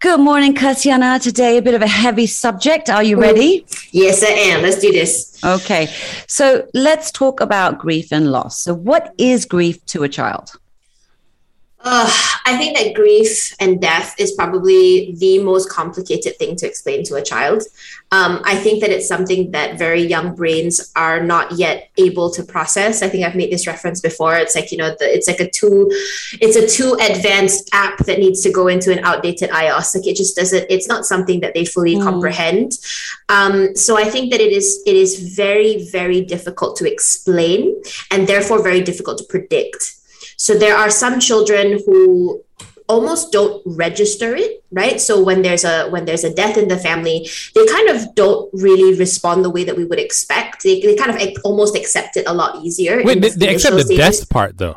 Good morning, Kasiana. Today, a bit of a heavy subject. Are you mm. ready? Yes, I am. Let's do this. Okay. So, let's talk about grief and loss. So, what is grief to a child? Uh, I think that grief and death is probably the most complicated thing to explain to a child. Um, I think that it's something that very young brains are not yet able to process. I think I've made this reference before. It's like you know, the, it's like a too, it's a too advanced app that needs to go into an outdated iOS. Like it just doesn't. It's not something that they fully mm. comprehend. Um, so I think that it is it is very very difficult to explain and therefore very difficult to predict so there are some children who almost don't register it right so when there's a when there's a death in the family they kind of don't really respond the way that we would expect they, they kind of almost accept it a lot easier wait they, they accept the stages. death part though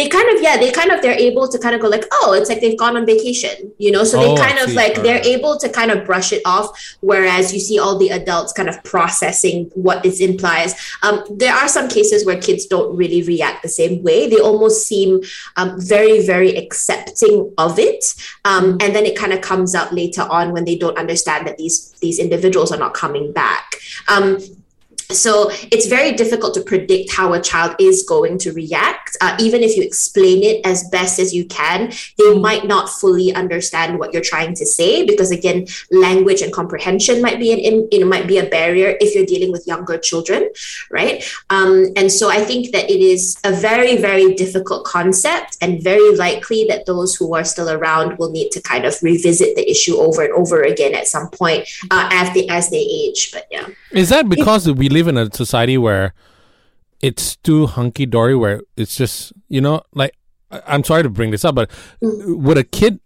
they kind of yeah they kind of they're able to kind of go like oh it's like they've gone on vacation you know? So oh, they kind of like they're able to kind of brush it off whereas you see all the adults kind of processing what this implies. Um, there are some cases where kids don't really react the same way. They almost seem um, very very accepting of it. Um, and then it kind of comes out later on when they don't understand that these these individuals are not coming back. Um, so it's very difficult to predict how a child is going to react. Uh, even if you explain it as best as you can, they might not fully understand what you're trying to say because again, language and comprehension might be an know might be a barrier if you're dealing with younger children, right? Um, and so I think that it is a very very difficult concept, and very likely that those who are still around will need to kind of revisit the issue over and over again at some point uh, as they as they age. But yeah, is that because we live live in a society where it's too hunky dory, where it's just you know, like I'm sorry to bring this up, but would a kid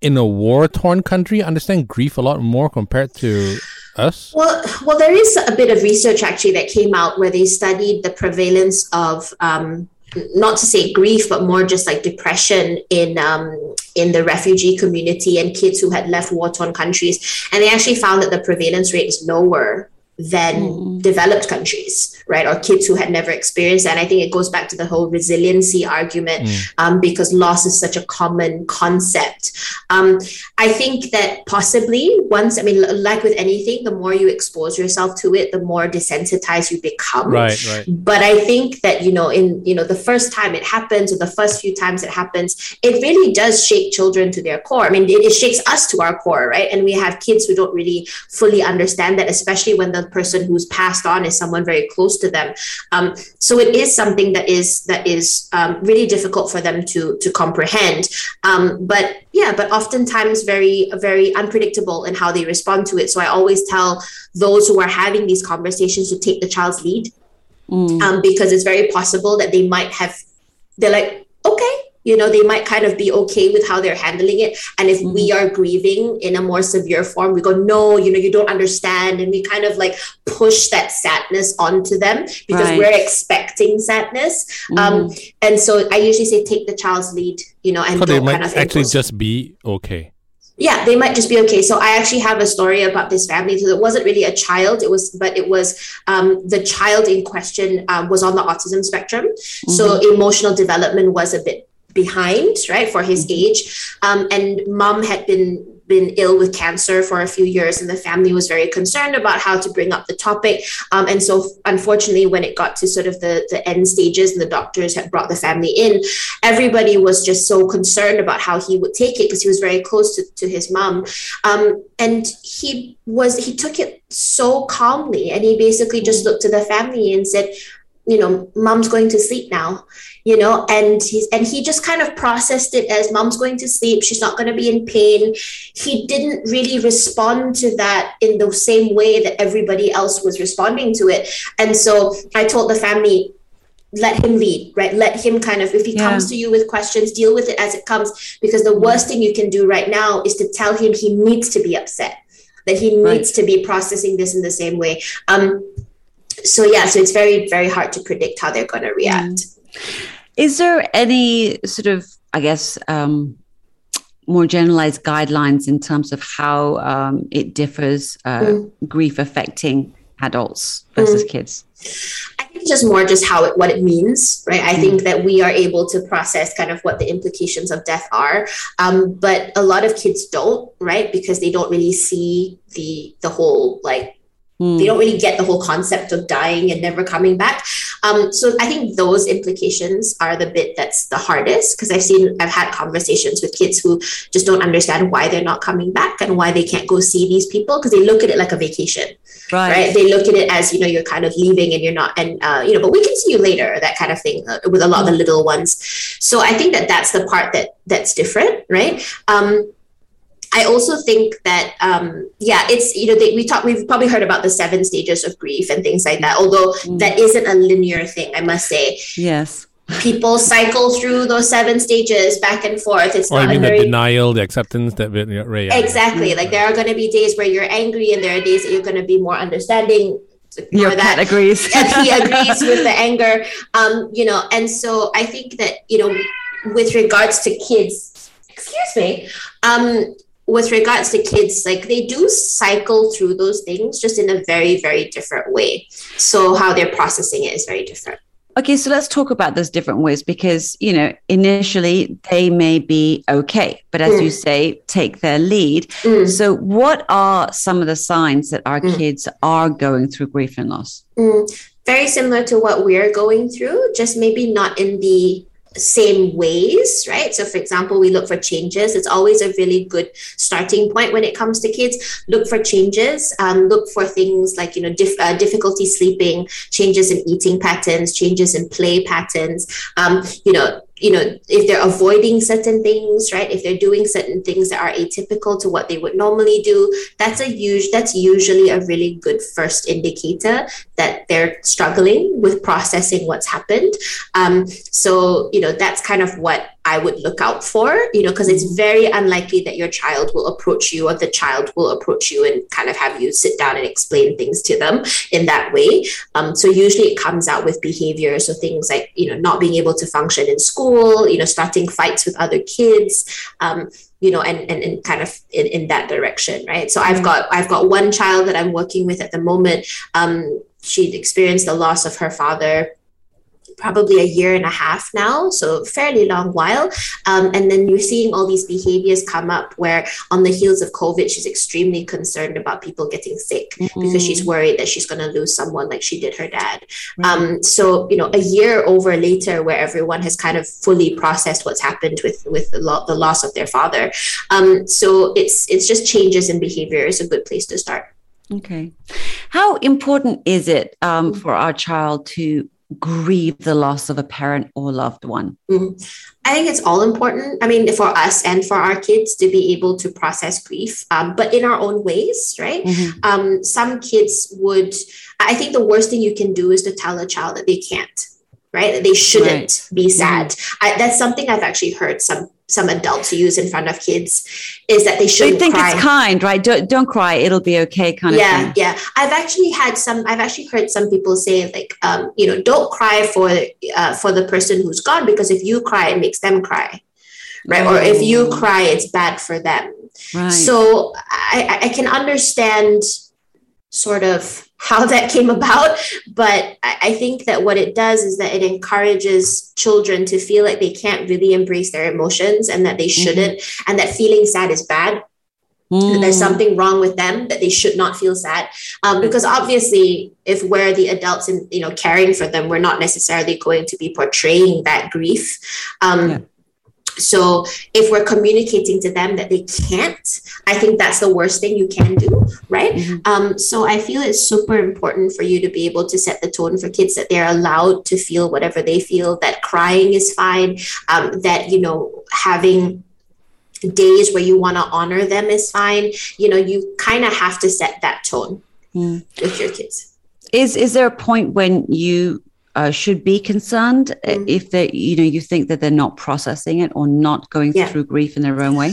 in a war torn country understand grief a lot more compared to us? Well, well, there is a bit of research actually that came out where they studied the prevalence of. Um, not to say grief, but more just like depression in um, in the refugee community and kids who had left war torn countries, and they actually found that the prevalence rate is lower than mm. developed countries, right? Or kids who had never experienced. And I think it goes back to the whole resiliency argument mm. um, because loss is such a common concept. Um, I think that possibly once, I mean, like with anything, the more you expose yourself to it, the more desensitized you become. Right, right. But I think that, you know, in, you know, the first time it happens or the first few times it happens, it really does shake children to their core. I mean, it, it shakes us to our core, right? And we have kids who don't really fully understand that, especially when the person who's passed on is someone very close to them. Um, so it is something that is that is um, really difficult for them to to comprehend. Um, but yeah, but oftentimes very very unpredictable in how they respond to it. So I always tell those who are having these conversations to take the child's lead, mm. Um, because it's very possible that they might have. They're like, okay, you know they might kind of be okay with how they're handling it and if mm-hmm. we are grieving in a more severe form we go no you know you don't understand and we kind of like push that sadness onto them because right. we're expecting sadness mm-hmm. um and so i usually say take the child's lead you know and they might kind of actually just be okay yeah they might just be okay so i actually have a story about this family so it wasn't really a child it was but it was um, the child in question um, was on the autism spectrum mm-hmm. so emotional development was a bit behind, right, for his mm-hmm. age. Um, and mom had been been ill with cancer for a few years, and the family was very concerned about how to bring up the topic. Um, and so, unfortunately, when it got to sort of the the end stages, and the doctors had brought the family in, everybody was just so concerned about how he would take it because he was very close to, to his mom. Um, and he was he took it so calmly, and he basically just looked to the family and said, you know, mom's going to sleep now, you know, and he's and he just kind of processed it as mom's going to sleep, she's not going to be in pain. He didn't really respond to that in the same way that everybody else was responding to it. And so I told the family, let him lead, right? Let him kind of, if he yeah. comes to you with questions, deal with it as it comes. Because the worst thing you can do right now is to tell him he needs to be upset, that he needs right. to be processing this in the same way. Um, so yeah so it's very very hard to predict how they're going to react mm. is there any sort of i guess um, more generalized guidelines in terms of how um, it differs uh, mm. grief affecting adults versus mm. kids I think just more just how it what it means right i think that we are able to process kind of what the implications of death are um, but a lot of kids don't right because they don't really see the the whole like they don't really get the whole concept of dying and never coming back. Um, so I think those implications are the bit that's the hardest because I've seen, I've had conversations with kids who just don't understand why they're not coming back and why they can't go see these people because they look at it like a vacation. Right. right. They look at it as, you know, you're kind of leaving and you're not, and, uh, you know, but we can see you later, that kind of thing uh, with a lot of the little ones. So I think that that's the part that that's different. Right. Um, I also think that um, yeah, it's you know they, we talk we've probably heard about the seven stages of grief and things like that. Although mm. that isn't a linear thing, I must say. Yes. People cycle through those seven stages back and forth. It's or not I mean very... the denial, the acceptance, that bit, right, yeah. exactly. Like there are going to be days where you're angry, and there are days that you're going to be more understanding. Your that. cat agrees. and he agrees with the anger. Um, you know, and so I think that you know, with regards to kids, excuse me, um, with regards to kids, like they do cycle through those things just in a very, very different way. So how they're processing it is very different. Okay, so let's talk about those different ways because, you know, initially they may be okay, but as mm. you say, take their lead. Mm. So, what are some of the signs that our mm. kids are going through grief and loss? Mm. Very similar to what we're going through, just maybe not in the same ways, right? So, for example, we look for changes. It's always a really good starting point when it comes to kids. Look for changes. Um, look for things like you know dif- uh, difficulty sleeping, changes in eating patterns, changes in play patterns. Um, you know, you know if they're avoiding certain things right? If they're doing certain things that are atypical to what they would normally do that's a huge that's usually a really good first indicator that they're struggling with processing what's happened. Um, so you know that's kind of what I would look out for, you know, because it's very unlikely that your child will approach you or the child will approach you and kind of have you sit down and explain things to them in that way. Um, so usually it comes out with behavior. So things like, you know, not being able to function in school, you know, starting fights with other kids, um, you know, and, and, and kind of in, in that direction, right? So. I've got I've got one child that I'm working with at the moment. Um, she'd experienced the loss of her father probably a year and a half now, so fairly long while. Um, and then you're seeing all these behaviors come up where, on the heels of COVID, she's extremely concerned about people getting sick mm-hmm. because she's worried that she's going to lose someone like she did her dad. Mm-hmm. Um, so, you know, a year over later, where everyone has kind of fully processed what's happened with with the, lo- the loss of their father. Um, so it's it's just changes in behavior is a good place to start. Okay. How important is it um, for our child to grieve the loss of a parent or loved one? Mm-hmm. I think it's all important. I mean, for us and for our kids to be able to process grief, um, but in our own ways, right? Mm-hmm. Um, some kids would, I think the worst thing you can do is to tell a child that they can't right? They shouldn't right. be sad. Mm-hmm. I, that's something I've actually heard some some adults use in front of kids is that they shouldn't they think cry. it's kind right don't, don't cry it'll be okay kind of yeah yeah i've actually had some i've actually heard some people say like um, you know don't cry for uh, for the person who's gone because if you cry it makes them cry right oh. or if you oh. cry it's bad for them right. so I, I can understand sort of how that came about. But I think that what it does is that it encourages children to feel like they can't really embrace their emotions and that they mm-hmm. shouldn't, mm-hmm. and that feeling sad is bad. Mm. That there's something wrong with them that they should not feel sad um, because obviously if we're the adults and you know caring for them we're not necessarily going to be portraying that grief um, yeah so if we're communicating to them that they can't, I think that's the worst thing you can do, right? Mm-hmm. Um, so I feel it's super important for you to be able to set the tone for kids that they're allowed to feel whatever they feel, that crying is fine, um, that, you know, having days where you want to honor them is fine. You know, you kind of have to set that tone mm. with your kids. Is is there a point when you uh, should be concerned mm. if they, you know, you think that they're not processing it or not going yeah. through grief in their own way?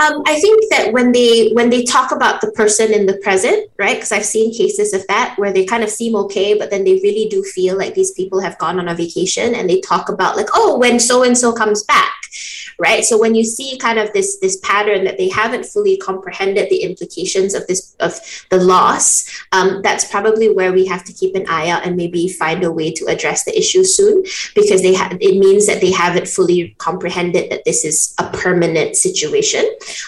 Um, I think that when they when they talk about the person in the present, right? Because I've seen cases of that where they kind of seem okay, but then they really do feel like these people have gone on a vacation and they talk about like, oh, when so and so comes back, right? So when you see kind of this this pattern that they haven't fully comprehended the implications of this of the loss, um, that's probably where we have to keep an eye out and maybe find a way to address the issue soon, because they have it means that they haven't fully comprehended that this is a permanent situation,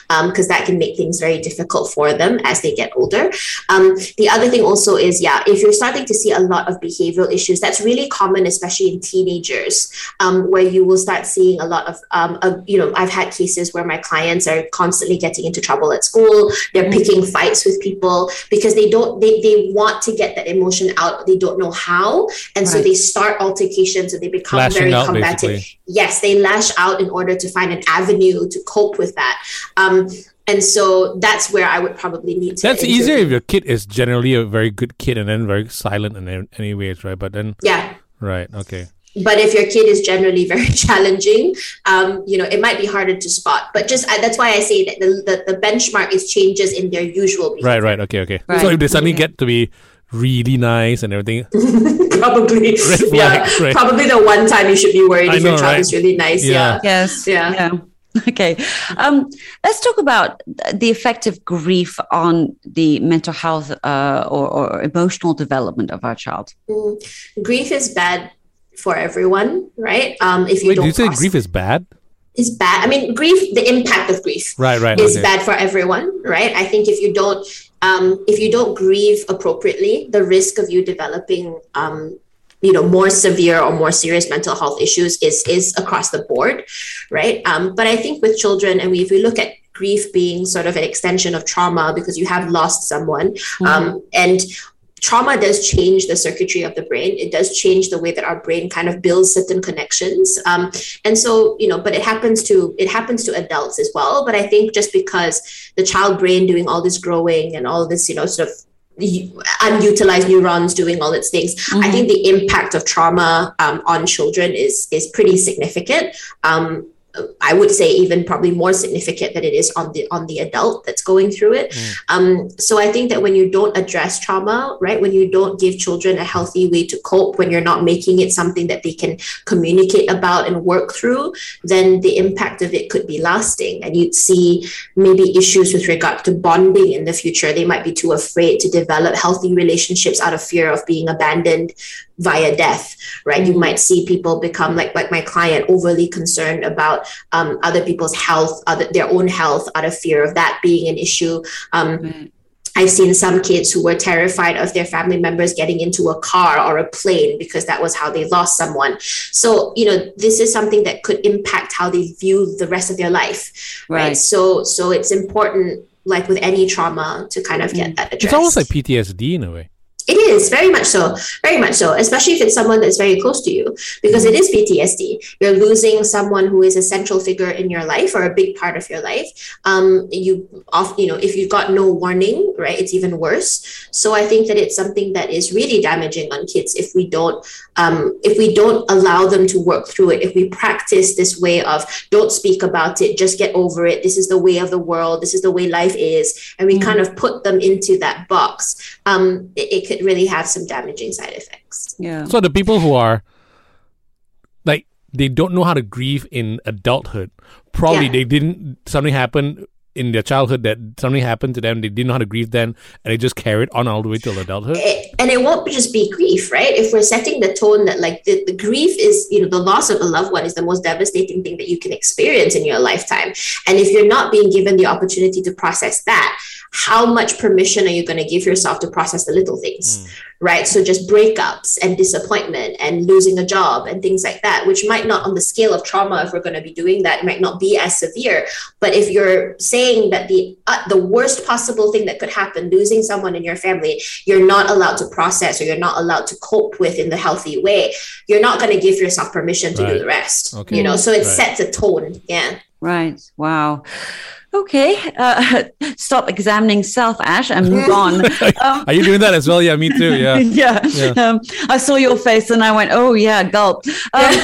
because um, that can make things very difficult for them as they get older. Um, the other thing also is, yeah, if you're starting to see a lot of behavioral issues, that's really common, especially in teenagers, um, where you will start seeing a lot of, um, of you know, I've had cases where my clients are constantly getting into trouble at school. They're mm-hmm. picking fights with people because they don't, they, they want to get that emotion out, they don't know how. And right. so they start altercations and they become Lashing very combative. Basically. Yes, they lash out in order to find an avenue to cope with that. Um, and so that's where I would probably need to. That's easier if your kid is generally a very good kid and then very silent in any ways, right? But then, yeah, right, okay but if your kid is generally very challenging um, you know it might be harder to spot but just uh, that's why i say that the, the, the, benchmark is changes in their usual behavior. right right okay okay right. so if they suddenly get to be really nice and everything probably yeah right. probably the one time you should be worried I if know, your child right? is really nice yeah, yeah. yes yeah, yeah. Okay. Um, let's talk about the effect of grief on the mental health uh, or, or, emotional development of our child. Mm. Grief is bad for everyone, right? Um, if you Wait, don't, do you say grief is bad? Is bad. I mean, grief. The impact of grief, right, right, is okay. bad for everyone, right? I think if you don't, um, if you don't grieve appropriately, the risk of you developing, um, you know, more severe or more serious mental health issues is is across the board, right? Um, but I think with children, and we, if we look at grief being sort of an extension of trauma because you have lost someone mm-hmm. um, and trauma does change the circuitry of the brain it does change the way that our brain kind of builds certain connections um, and so you know but it happens to it happens to adults as well but i think just because the child brain doing all this growing and all this you know sort of unutilized neurons doing all its things mm-hmm. i think the impact of trauma um, on children is is pretty significant um, I would say even probably more significant than it is on the on the adult that's going through it. Mm. Um, so I think that when you don't address trauma, right, when you don't give children a healthy way to cope, when you're not making it something that they can communicate about and work through, then the impact of it could be lasting, and you'd see maybe issues with regard to bonding in the future. They might be too afraid to develop healthy relationships out of fear of being abandoned via death right you might see people become like like my client overly concerned about um, other people's health other their own health out of fear of that being an issue um, mm-hmm. I've seen some kids who were terrified of their family members getting into a car or a plane because that was how they lost someone. So, you know, this is something that could impact how they view the rest of their life. Right. right? So, so it's important, like with any trauma, to kind of get mm. that addressed. It's almost like PTSD in a way. It is very much so, very much so, especially if it's someone that's very close to you, because it is PTSD. You're losing someone who is a central figure in your life or a big part of your life. Um, you off, you know, if you've got no warning, right, it's even worse. So I think that it's something that is really damaging on kids if we don't, um, if we don't allow them to work through it. If we practice this way of don't speak about it, just get over it. This is the way of the world. This is the way life is, and we mm-hmm. kind of put them into that box. Um, it, it could really have some damaging side effects. Yeah. So the people who are like they don't know how to grieve in adulthood. Probably yeah. they didn't something happened in their childhood that something happened to them, they didn't know how to grieve then, and they just carried on all the way till adulthood. It, and it won't just be grief, right? If we're setting the tone that like the, the grief is, you know, the loss of a loved one is the most devastating thing that you can experience in your lifetime. And if you're not being given the opportunity to process that, how much permission are you going to give yourself to process the little things? Mm right? So just breakups and disappointment and losing a job and things like that, which might not on the scale of trauma, if we're going to be doing that, might not be as severe. But if you're saying that the uh, the worst possible thing that could happen, losing someone in your family, you're not allowed to process or you're not allowed to cope with in the healthy way, you're not going to give yourself permission to right. do the rest. Okay. You know, so it right. sets a tone. Yeah. Right. Wow. Okay, uh, stop examining self, Ash, and move on. Um, Are you doing that as well? Yeah, me too. Yeah, yeah. yeah. Um, I saw your face and I went, "Oh yeah, gulp." Um,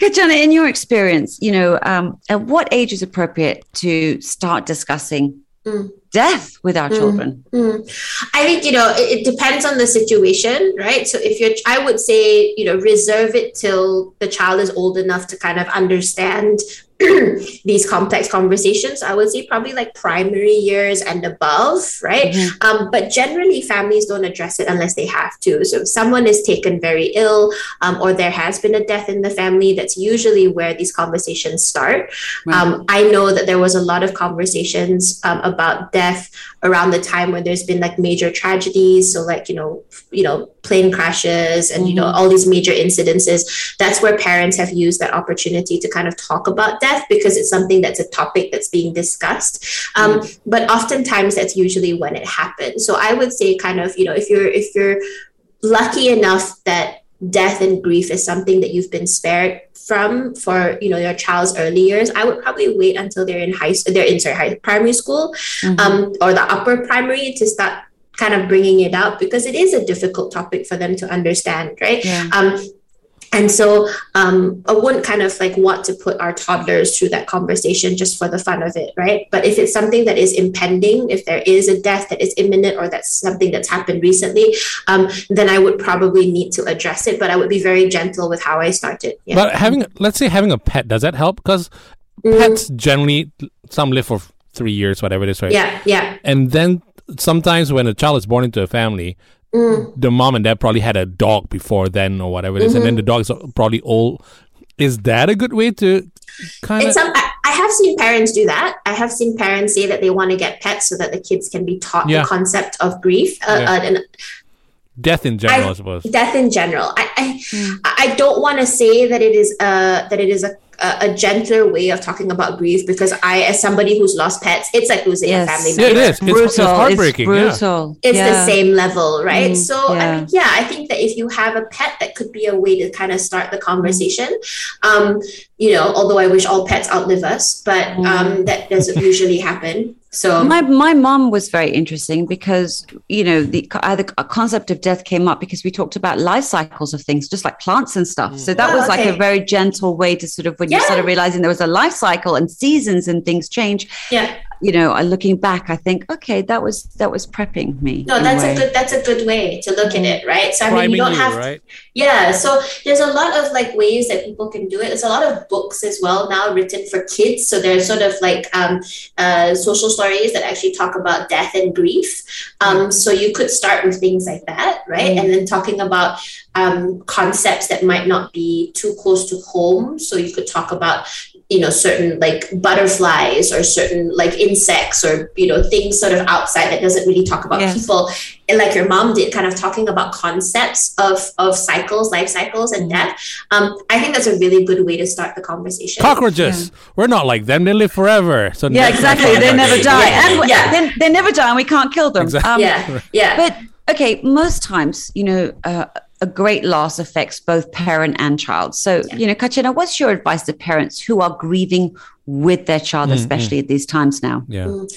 Kachana, in your experience, you know, um, at what age is appropriate to start discussing mm. death with our mm. children? Mm. I think, you know, it, it, depends on the situation, right? So if you're, I would say, you know, reserve it till the child is old enough to kind of understand these complex conversations i would say probably like primary years and above right mm-hmm. um, but generally families don't address it unless they have to so if someone is taken very ill um, or there has been a death in the family that's usually where these conversations start right. um, i know that there was a lot of conversations um, about death around the time when there's been like major tragedies so like you know you know plane crashes and you know mm-hmm. all these major incidences that's where parents have used that opportunity to kind of talk about death because it's something that's a topic that's being discussed um, mm-hmm. but oftentimes that's usually when it happens so i would say kind of you know if you're if you're lucky enough that death and grief is something that you've been spared from for you know your child's early years i would probably wait until they're in high they're in sorry high primary school mm-hmm. um, or the upper primary to start kind of bringing it out because it is a difficult topic for them to understand right yeah. um, and so um, I wouldn't kind of like want to put our toddlers through that conversation just for the fun of it, right? But if it's something that is impending, if there is a death that is imminent or that's something that's happened recently, um, then I would probably need to address it. But I would be very gentle with how I started. Yeah. But having, let's say, having a pet, does that help? Because mm. pets generally, some live for three years, whatever it is, right? Yeah, yeah. And then sometimes when a child is born into a family, mm. the mom and dad probably had a dog before then or whatever it is, mm-hmm. and then mm-hmm. the dog is probably old. Is that a good way to kind of? I, I have seen parents do that. I have seen parents say that they want to get pets so that the kids can be taught yeah. the concept of grief. Uh, yeah. uh, and death in general, I, I, suppose. Death in general. I I, mm. I don't want to say that it is a that it is a a, a, gentler way of talking about grief because I, as somebody who's lost pets, it's like losing yes. a family member. Yeah, it is. It's brutal. It's heartbreaking. It's brutal. Yeah. It's yeah. the same level, right? Mm, so, yeah. I mean, yeah, I think that if you have a pet, that could be a way to kind of start the conversation. Um, you know, although I wish all pets outlive us, but mm. um, that doesn't usually happen. So my my mom was very interesting because you know the uh, the concept of death came up because we talked about life cycles of things, just like plants and stuff. So that oh, was okay. like a very gentle way to sort of when yeah. you started realizing there was a life cycle and seasons and things change. Yeah you know, looking back, I think, okay, that was that was prepping me. No, that's a, a, good that's a good way to look at it, right? So I mean, you don't have, right? yeah. So there's a lot of like ways that people can do it. There's a lot of books as well now written for kids. So there's sort of like um, uh, social stories that actually talk about death and grief. Um, so you could start with things like that, right? Mm. And then talking about um, concepts that might not be too close to home. So you could talk about you know certain like butterflies or certain like insects or you know things sort of outside that doesn't really talk about yes. people and like your mom did kind of talking about concepts of of cycles life cycles and mm-hmm. death um i think that's a really good way to start the conversation cockroaches yeah. we're not like them they live forever so yeah exactly they never die yeah. and yeah. They, they, never die and we can't kill them exactly. um, yeah yeah but okay most times you know uh, a great loss affects both parent and child. So, yeah. you know, Kachana, what's your advice to parents who are grieving with their child, mm-hmm. especially at these times now? Yeah. Mm.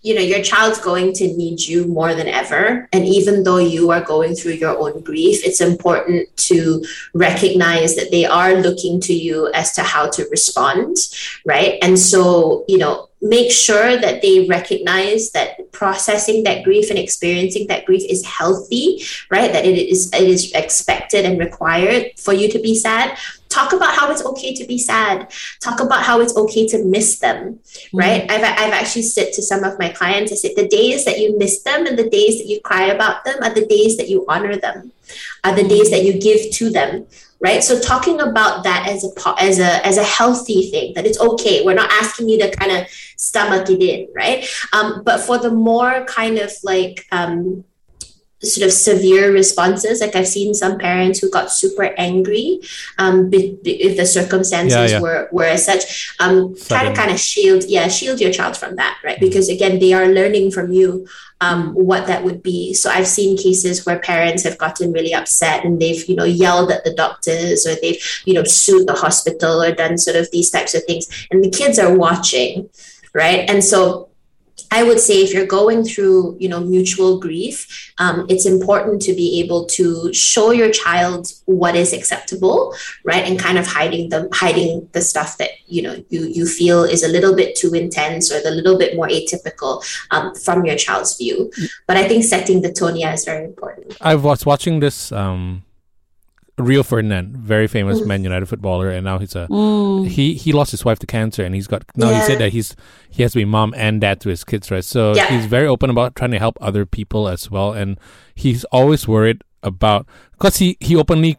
You know, your child's going to need you more than ever. And even though you are going through your own grief, it's important to recognize that they are looking to you as to how to respond. Right. And so, you know, make sure that they recognize that processing that grief and experiencing that grief is healthy right? That it is it is expected and required for you to be sad. Talk about how it's okay to be sad. Talk about how it's okay to miss them mm-hmm. right? I've, I've actually said to some of my clients i said the days that you miss them and the days that you cry about them are the days that you honor them are the days that you give to them right? So talking about that as a as a as a healthy thing that it's okay. We're not asking you to kind of stomach it in right? Um, but for the more kind of like um, sort of severe responses. Like I've seen some parents who got super angry um, if the circumstances yeah, yeah. were were as such. Um, try to kind of shield, yeah, shield your child from that, right? Mm-hmm. Because again, they are learning from you um, what that would be. So I've seen cases where parents have gotten really upset and they've you know yelled at the doctors or they've you know sued the hospital or done sort of these types of things, and the kids are watching, right? And so I would say if you're going through, you know, mutual grief, um, it's important to be able to show your child what is acceptable, right, and kind of hiding the hiding the stuff that you know you you feel is a little bit too intense or a little bit more atypical um, from your child's view. But I think setting the tone, yeah, is very important. I was watching this. Um Rio Ferdinand, very famous mm. Man United footballer, and now he's a mm. he he lost his wife to cancer, and he's got now yeah. he said that he's he has to be mom and dad to his kids, right? So yeah. he's very open about trying to help other people as well, and he's always worried about because he he openly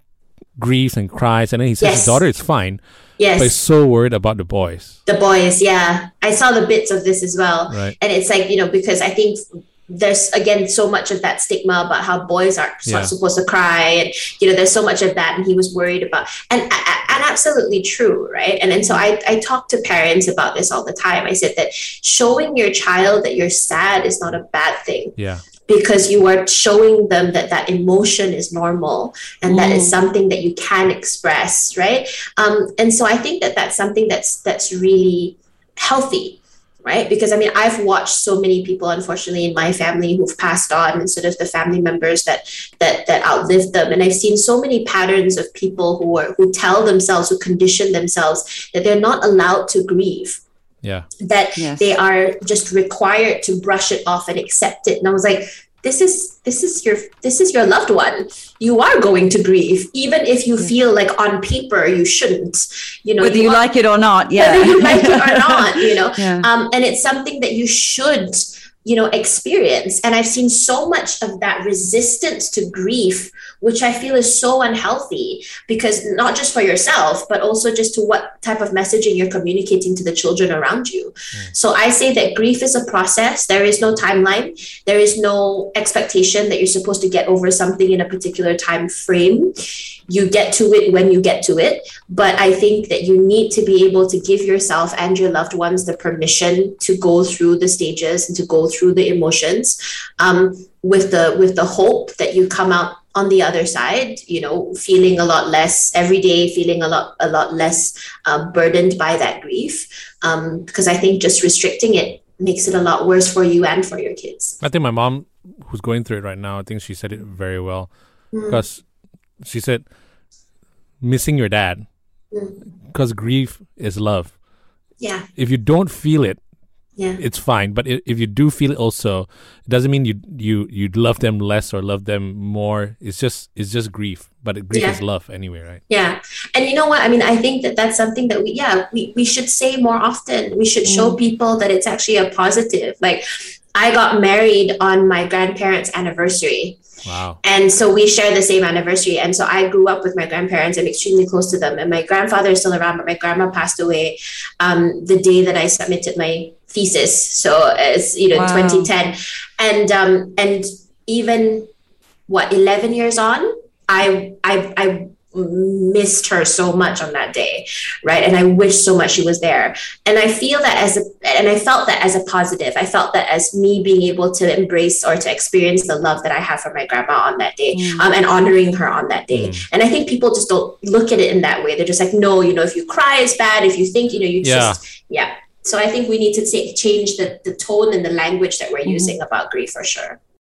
grieves and cries, and then he says yes. his daughter is fine. Yes. But he's so worried about the boys. The boys, yeah. I saw the bits of this as well. Right. And it's like, you know, because I think there's again so much of that stigma about how boys are yeah. supposed to cry and you know there's so much of that and he was worried about and and absolutely true right and and so I, I talk to parents about this all the time i said that showing your child that you're sad is not a bad thing yeah because you are showing them that that emotion is normal and mm. that is mm. something that you can express right um, and so i think that that's something that's that's really healthy right? Because I mean, I've watched so many people, unfortunately, in my family who've passed on, and sort of the family members that that that outlived them, and I've seen so many patterns of people who are who tell themselves, who condition themselves that they're not allowed to grieve. Yeah. That yes. they are just required to brush it off and accept it. And I was like, this is this is your this is your loved one. You are going to grieve even if you feel like on paper you shouldn't you know whether you, you like it or not yeah whether you like it or not you know. Yeah. um, and it's something that you should you know experience. And i've seen so much of that resistance to grief which i feel is so unhealthy because not just for yourself but also just to what type of messaging you're communicating to the children around you. Mm. so i say that grief is a process. There is no timeline. There is no expectation that you're supposed to get over something in a particular time frame you get to it when you get to it. But i think that you need to be able to give yourself and your loved ones the permission to go through the stages and to go through the emotions um, with the with the hope that you come out on the other side you know feeling a lot less every day feeling a lot a lot less uh, burdened by that grief. Um, because i think just restricting it makes it a lot worse for you and for your kids. I think my mom who's going through it right now i think she said it very well. Mm. She said missing your dad. Because mm. grief is love. Yeah. If you don't feel it yeah. it's fine. But if you do feel it also it doesn't mean you you you love them less or love them more. It's just it's just grief. But grief yeah. is love anyway right? Yeah. And you know what? I mean i think that that's something that we yeah we, we should say more often. We should show mm. people that it's actually a positive. Like i got married on my grandparents anniversary Wow. And so we share the same anniversary. And so I grew up with my grandparents. I'm extremely close to them. And my grandfather is still around, but my grandma passed away um, the day that I submitted my thesis. So it's, you know, wow. 2010. And um, and even what 11 years on, I I I missed her so much on that day right and i wish so much she was there and i feel that as a and i felt that as a positive i felt that as me being able to embrace or to experience the love that i have for my grandma on that day mm. um, and honoring her on that day mm. and i think people just don't look at it in that way they're just like no you know if you cry it's bad if you think you know you yeah. just yeah so i think we need to t- change the, the tone and the language that we're mm. using about grief for sure